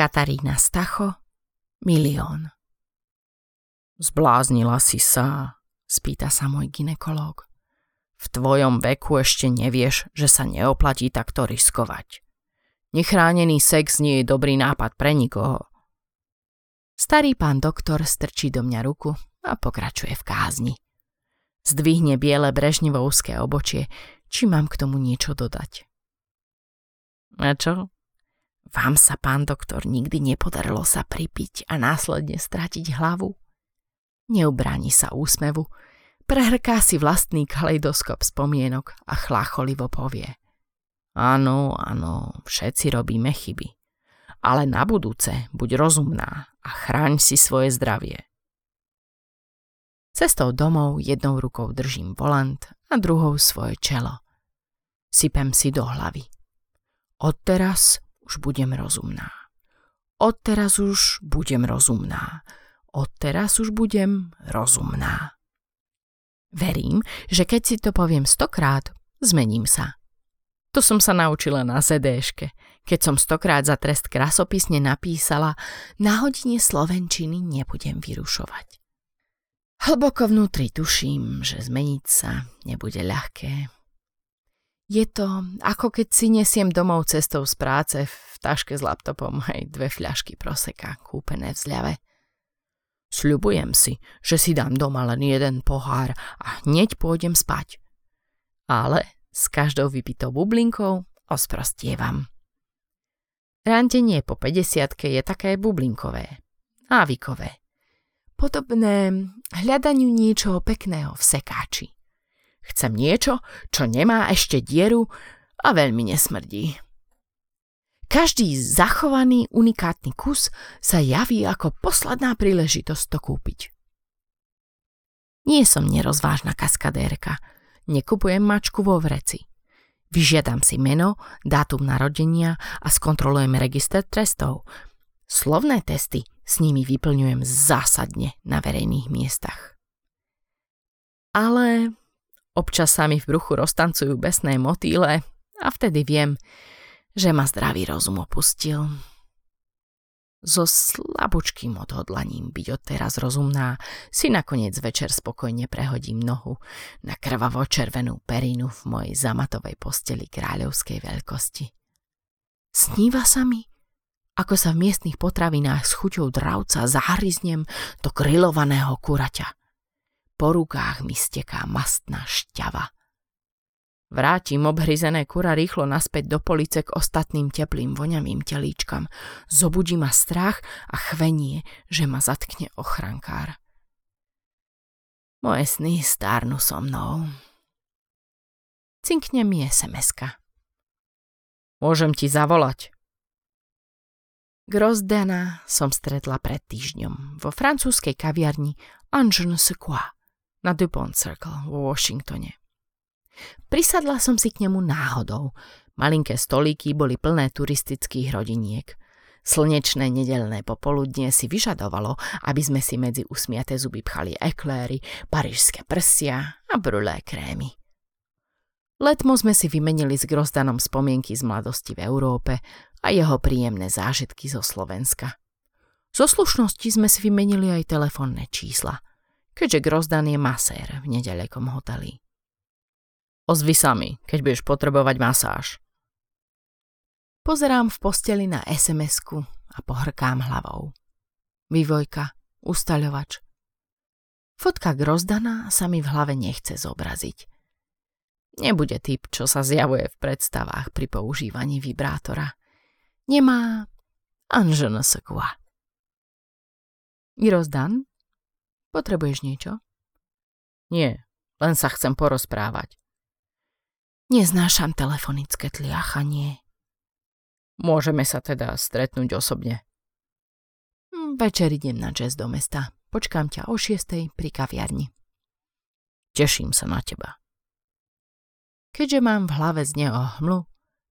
Katarína Stacho, milión. Zbláznila si sa, spýta sa môj ginekológ. V tvojom veku ešte nevieš, že sa neoplatí takto riskovať. Nechránený sex nie je dobrý nápad pre nikoho. Starý pán doktor strčí do mňa ruku a pokračuje v kázni. Zdvihne biele brežnevovské obočie, či mám k tomu niečo dodať. A čo? Vám sa, pán doktor, nikdy nepodarilo sa pripiť a následne stratiť hlavu? Neubráni sa úsmevu, prehrká si vlastný kaleidoskop spomienok a chlácholivo povie. Áno, áno, všetci robíme chyby. Ale na budúce buď rozumná a chráň si svoje zdravie. Cestou domov jednou rukou držím volant a druhou svoje čelo. Sypem si do hlavy. Odteraz už budem rozumná. Odteraz už budem rozumná odteraz už budem rozumná. Verím, že keď si to poviem stokrát, zmením sa. To som sa naučila na ZDŠke, keď som stokrát za trest krasopisne napísala na hodine slovenčiny nebudem vyrušovať. Hlboko vnútri tuším, že zmeniť sa nebude ľahké. Je to, ako keď si nesiem domov cestou z práce v taške s laptopom aj dve fľašky proseka kúpené v zľave – Sľubujem si, že si dám doma len jeden pohár a hneď pôjdem spať. Ale s každou vypitou bublinkou osprostievam. Rantenie po 50 je také bublinkové, návykové. Podobné hľadaniu niečoho pekného v sekáči. Chcem niečo, čo nemá ešte dieru a veľmi nesmrdí. Každý zachovaný unikátny kus sa javí ako posledná príležitosť to kúpiť. Nie som nerozvážna kaskadérka. Nekupujem mačku vo vreci. Vyžiadam si meno, dátum narodenia a skontrolujem register trestov. Slovné testy s nimi vyplňujem zásadne na verejných miestach. Ale občas sa mi v bruchu roztancujú besné motýle a vtedy viem, že ma zdravý rozum opustil. So slabúčkým odhodlaním byť odteraz rozumná si nakoniec večer spokojne prehodím nohu na krvavo červenú perinu v mojej zamatovej posteli kráľovskej veľkosti. Sníva sa mi, ako sa v miestnych potravinách s chuťou dravca zahryznem do krylovaného kuraťa. Po rukách mi steká mastná šťava – Vrátim obhryzené kura rýchlo naspäť do police k ostatným teplým voňavým telíčkam. Zobudí ma strach a chvenie, že ma zatkne ochrankár. Moje sny stárnu so mnou. Cinkne mi sms Môžem ti zavolať. Grozdana som stretla pred týždňom vo francúzskej kaviarni Angers Sequoia na Dupont Circle vo Washingtone. Prisadla som si k nemu náhodou. Malinké stolíky boli plné turistických rodiniek. Slnečné nedelné popoludnie si vyžadovalo, aby sme si medzi usmiaté zuby pchali ekléry, parížské prsia a brulé krémy. Letmo sme si vymenili s Grozdanom spomienky z mladosti v Európe a jeho príjemné zážitky zo Slovenska. Zo slušnosti sme si vymenili aj telefónne čísla, keďže Grozdan je masér v nedalekom hoteli. Ozvi sa mi, keď budeš potrebovať masáž. Pozerám v posteli na sms a pohrkám hlavou. Vývojka, ustaľovač. Fotka Grozdana sa mi v hlave nechce zobraziť. Nebude typ, čo sa zjavuje v predstavách pri používaní vibrátora. Nemá Anžena Sekua. Grozdan? Potrebuješ niečo? Nie, len sa chcem porozprávať. Neznášam telefonické tliachanie. Môžeme sa teda stretnúť osobne. Hm, večer idem na jazz do mesta. Počkám ťa o šiestej pri kaviarni. Teším sa na teba. Keďže mám v hlave z neho hmlu,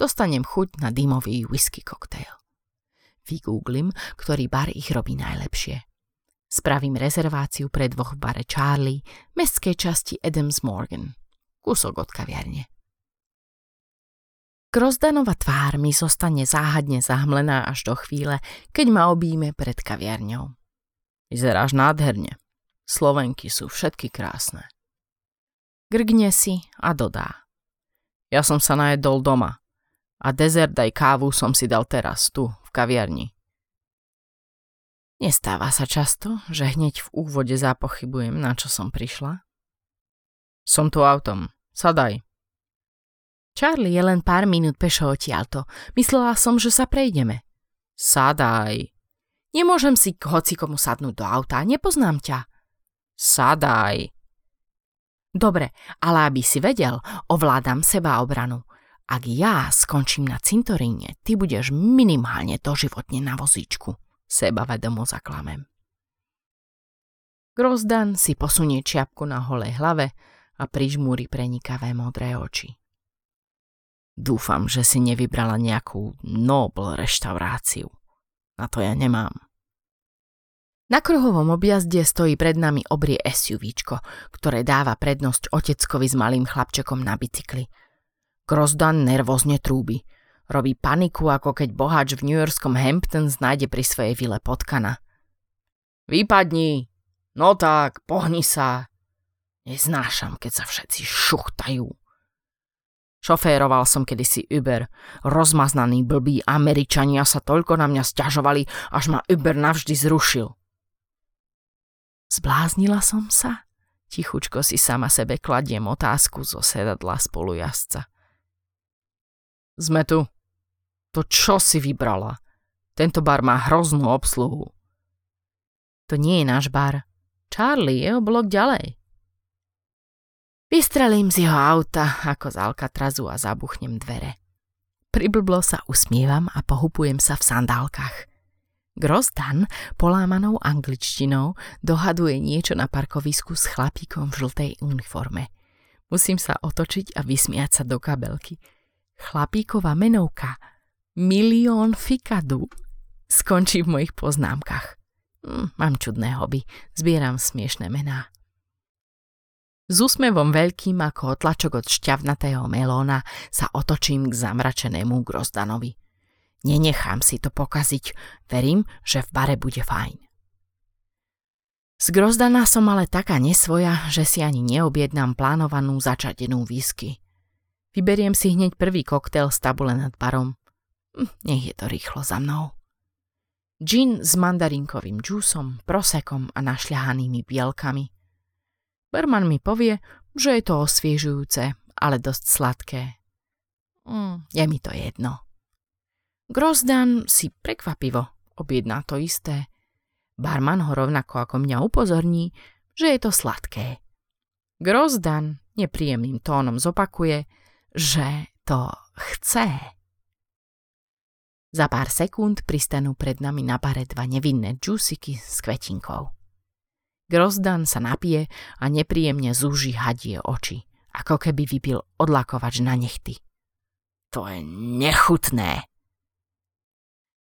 dostanem chuť na dymový whisky koktail. Vygooglim, ktorý bar ich robí najlepšie. Spravím rezerváciu pre dvoch v bare Charlie, mestskej časti Adams Morgan. Kúsok od kaviarne. Grozdanova tvár mi zostane záhadne zahmlená až do chvíle, keď ma obíme pred kaviarňou. Vyzeráš nádherne. Slovenky sú všetky krásne. Grgne si a dodá. Ja som sa najedol doma a dezert aj kávu som si dal teraz, tu, v kaviarni. Nestáva sa často, že hneď v úvode zapochybujem, na čo som prišla. Som tu autom. Sadaj. Charlie je len pár minút pešo odtiaľto. Myslela som, že sa prejdeme. Sadaj. Nemôžem si hoci komu sadnúť do auta, nepoznám ťa. Sadaj. Dobre, ale aby si vedel, ovládam seba obranu. Ak ja skončím na cintoríne, ty budeš minimálne doživotne na vozíčku. Seba vedomo zaklamem. Grozdan si posunie čiapku na holej hlave a prižmúri prenikavé modré oči. Dúfam, že si nevybrala nejakú nobl reštauráciu. Na to ja nemám. Na kruhovom objazde stojí pred nami obrie SUVčko, ktoré dáva prednosť oteckovi s malým chlapčekom na bicykli. Grozdan nervózne trúbi. Robí paniku, ako keď boháč v Yorkskom Hamptons nájde pri svojej vile potkana. Vypadni! No tak, pohni sa! Neznášam, keď sa všetci šuchtajú. Šoféroval som kedysi Uber. Rozmaznaní blbí Američania sa toľko na mňa stiažovali, až ma Uber navždy zrušil. Zbláznila som sa? Tichučko si sama sebe kladiem otázku zo sedadla spolujazca. Sme tu. To čo si vybrala? Tento bar má hroznú obsluhu. To nie je náš bar. Charlie je o blok ďalej. Vystrelím z jeho auta ako z Alcatrazu a zabuchnem dvere. Priblblo sa usmievam a pohupujem sa v sandálkach. Grosdan polámanou angličtinou dohaduje niečo na parkovisku s chlapíkom v žltej uniforme. Musím sa otočiť a vysmiať sa do kabelky. Chlapíková menovka Milión fikadu skončí v mojich poznámkach. Hm, mám čudné hobby, zbieram smiešné mená. S úsmevom veľkým ako otlačok od šťavnatého melóna sa otočím k zamračenému Grozdanovi. Nenechám si to pokaziť. Verím, že v bare bude fajn. Z Grozdana som ale taká nesvoja, že si ani neobjednám plánovanú začadenú whisky. Vyberiem si hneď prvý koktel z tabule nad barom. Hm, nech je to rýchlo za mnou. Gin s mandarinkovým džúsom, prosekom a našľahanými bielkami. Berman mi povie, že je to osviežujúce, ale dosť sladké. Mm, je mi to jedno. Grozdan si prekvapivo objedná to isté. Barman ho rovnako ako mňa upozorní, že je to sladké. Grozdan nepríjemným tónom zopakuje, že to chce. Za pár sekúnd pristanú pred nami na bare dva nevinné džusiky s kvetinkou. Grozdan sa napije a nepríjemne zúži hadie oči, ako keby vypil odlakovač na nechty. To je nechutné,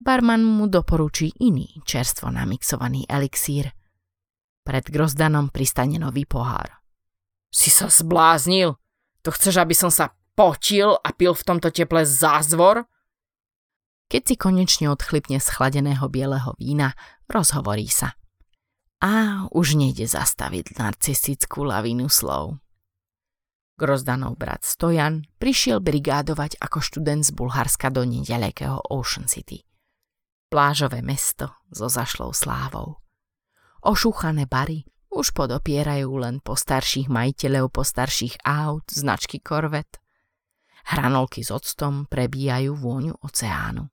Barman mu doporučí iný čerstvo namixovaný elixír. Pred Grozdanom pristane nový pohár. Si sa zbláznil? To chceš, aby som sa potil a pil v tomto teple zázvor? Keď si konečne odchlipne z chladeného bieleho vína, rozhovorí sa. A už nejde zastaviť narcistickú lavínu slov. Grozdanov brat Stojan prišiel brigádovať ako študent z Bulharska do nedalekého Ocean City plážové mesto so zašlou slávou. Ošúchané bary už podopierajú len po starších majiteľov po starších aut značky Corvette. Hranolky s octom prebíjajú vôňu oceánu.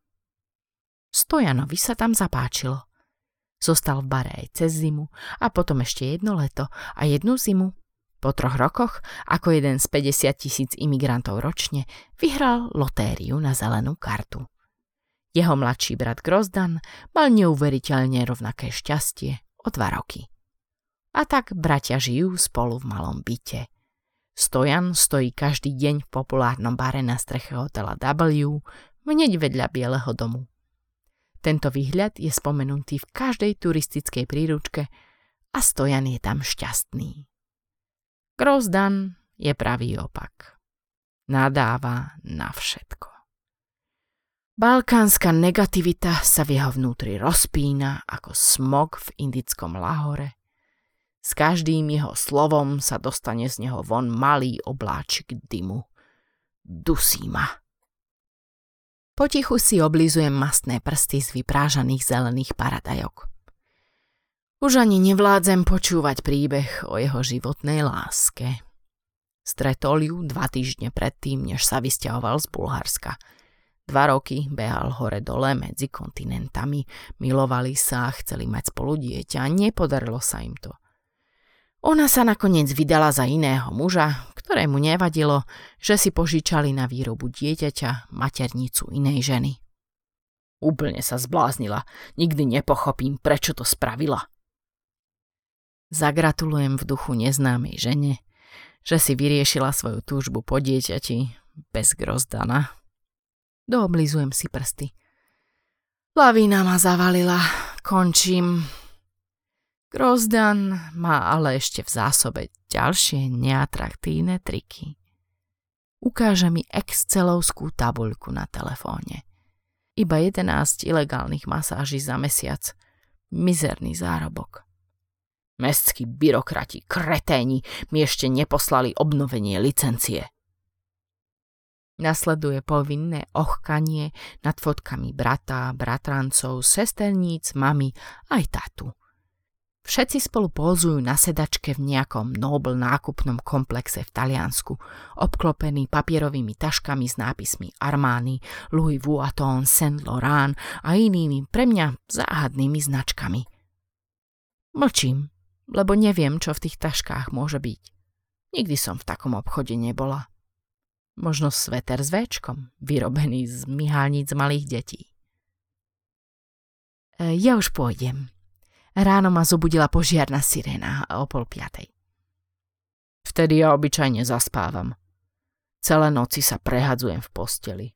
Stojanovi sa tam zapáčilo. Zostal v bare aj cez zimu a potom ešte jedno leto a jednu zimu. Po troch rokoch, ako jeden z 50 tisíc imigrantov ročne, vyhral lotériu na zelenú kartu. Jeho mladší brat Grozdan mal neuveriteľne rovnaké šťastie o dva roky. A tak bratia žijú spolu v malom byte. Stojan stojí každý deň v populárnom bare na streche hotela W, hneď vedľa Bieleho domu. Tento výhľad je spomenutý v každej turistickej príručke a Stojan je tam šťastný. Grozdan je pravý opak. Nadáva na všetko. Balkánska negativita sa v jeho vnútri rozpína ako smog v indickom lahore. S každým jeho slovom sa dostane z neho von malý obláčik dymu. Dusí ma. Potichu si oblizujem mastné prsty z vyprážaných zelených paradajok. Už ani nevládzem počúvať príbeh o jeho životnej láske. Stretol ju dva týždne predtým, než sa vysťahoval z Bulharska – Dva roky behal hore-dole medzi kontinentami, milovali sa, chceli mať spolu dieťa, nepodarilo sa im to. Ona sa nakoniec vydala za iného muža, ktorému nevadilo, že si požičali na výrobu dieťaťa maternicu inej ženy. Úplne sa zbláznila, nikdy nepochopím, prečo to spravila. Zagratulujem v duchu neznámej žene, že si vyriešila svoju túžbu po dieťati bez grozdana. Dooblizujem si prsty. Lavína ma zavalila. Končím. Grozdan má ale ešte v zásobe ďalšie neatraktívne triky. Ukáže mi excelovskú tabuľku na telefóne. Iba 11 ilegálnych masáží za mesiac. Mizerný zárobok. Mestskí byrokrati, kreténi mi ešte neposlali obnovenie licencie. Nasleduje povinné ochkanie nad fotkami brata, bratrancov, sesterníc, mami aj tatu. Všetci spolu pózujú na sedačke v nejakom Nobel nákupnom komplexe v Taliansku, obklopený papierovými taškami s nápismi Armani, Louis Vuitton, Saint Laurent a inými pre mňa záhadnými značkami. Mlčím, lebo neviem, čo v tých taškách môže byť. Nikdy som v takom obchode nebola. Možno sveter s véčkom, vyrobený z myhálnic malých detí. E, ja už pôjdem. Ráno ma zobudila požiarna sirena o pol piatej. Vtedy ja obyčajne zaspávam. Celé noci sa prehadzujem v posteli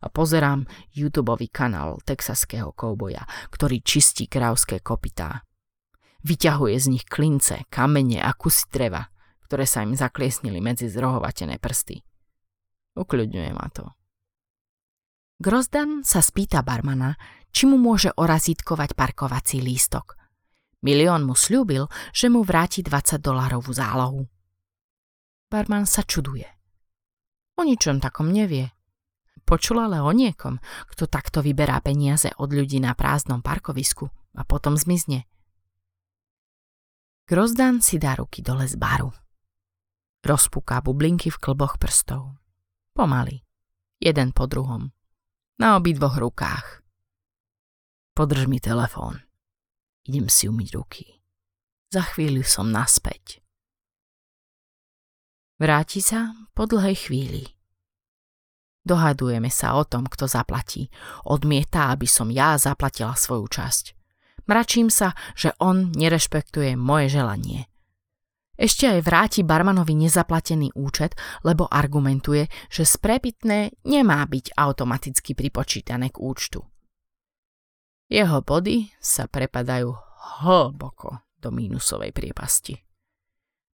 a pozerám YouTube kanál texaského kouboja, ktorý čistí krávské kopytá. Vyťahuje z nich klince, kamene a kusy dreva, ktoré sa im zakliesnili medzi zrohovatené prsty. Ukľudňuje ma to. Grozdan sa spýta barmana, či mu môže orazítkovať parkovací lístok. Milión mu slúbil, že mu vráti 20 dolárovú zálohu. Barman sa čuduje. O ničom takom nevie. Počul ale o niekom, kto takto vyberá peniaze od ľudí na prázdnom parkovisku a potom zmizne. Grozdan si dá ruky dole z baru. Rozpúká bublinky v klboch prstov. Pomaly. Jeden po druhom. Na obidvoch rukách. Podrž mi telefón. Idem si umyť ruky. Za chvíľu som naspäť. Vráti sa po dlhej chvíli. Dohadujeme sa o tom, kto zaplatí. Odmieta, aby som ja zaplatila svoju časť. Mračím sa, že on nerešpektuje moje želanie. Ešte aj vráti barmanovi nezaplatený účet, lebo argumentuje, že sprepitné nemá byť automaticky pripočítané k účtu. Jeho body sa prepadajú hlboko do mínusovej priepasti.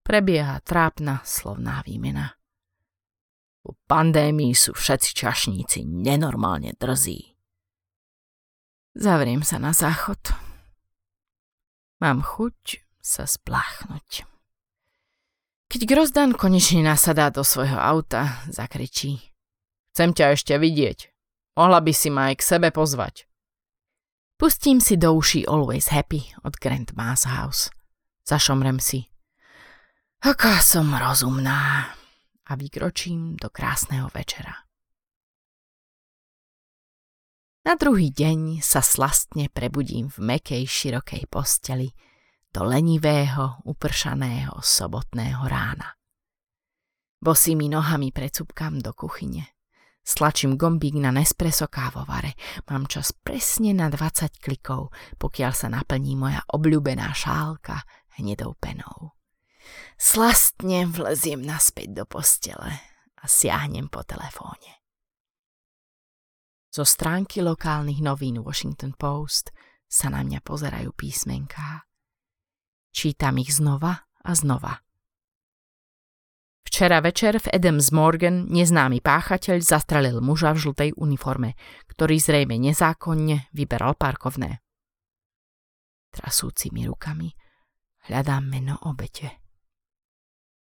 Prebieha trápna slovná výmena. U pandémii sú všetci čašníci nenormálne drzí. Zavriem sa na záchod. Mám chuť sa spláchnuť. Keď Grozdan konečne nasadá do svojho auta, zakričí. Chcem ťa ešte vidieť. Mohla by si ma aj k sebe pozvať. Pustím si do uší Always Happy od Grand Mass House. Zašomrem si. Aká som rozumná. A vykročím do krásneho večera. Na druhý deň sa slastne prebudím v mekej, širokej posteli, do lenivého, upršaného sobotného rána. Bosými nohami precúpkam do kuchyne. Stlačím gombík na Nespresso kávovare. Mám čas presne na 20 klikov, pokiaľ sa naplní moja obľúbená šálka hnedou penou. Slastne vleziem naspäť do postele a siahnem po telefóne. Zo stránky lokálnych novín Washington Post sa na mňa pozerajú písmenká. Čítam ich znova a znova. Včera večer v Adams Morgan neznámy páchateľ zastrelil muža v žltej uniforme, ktorý zrejme nezákonne vyberal parkovné. Trasúcimi rukami hľadám meno obete.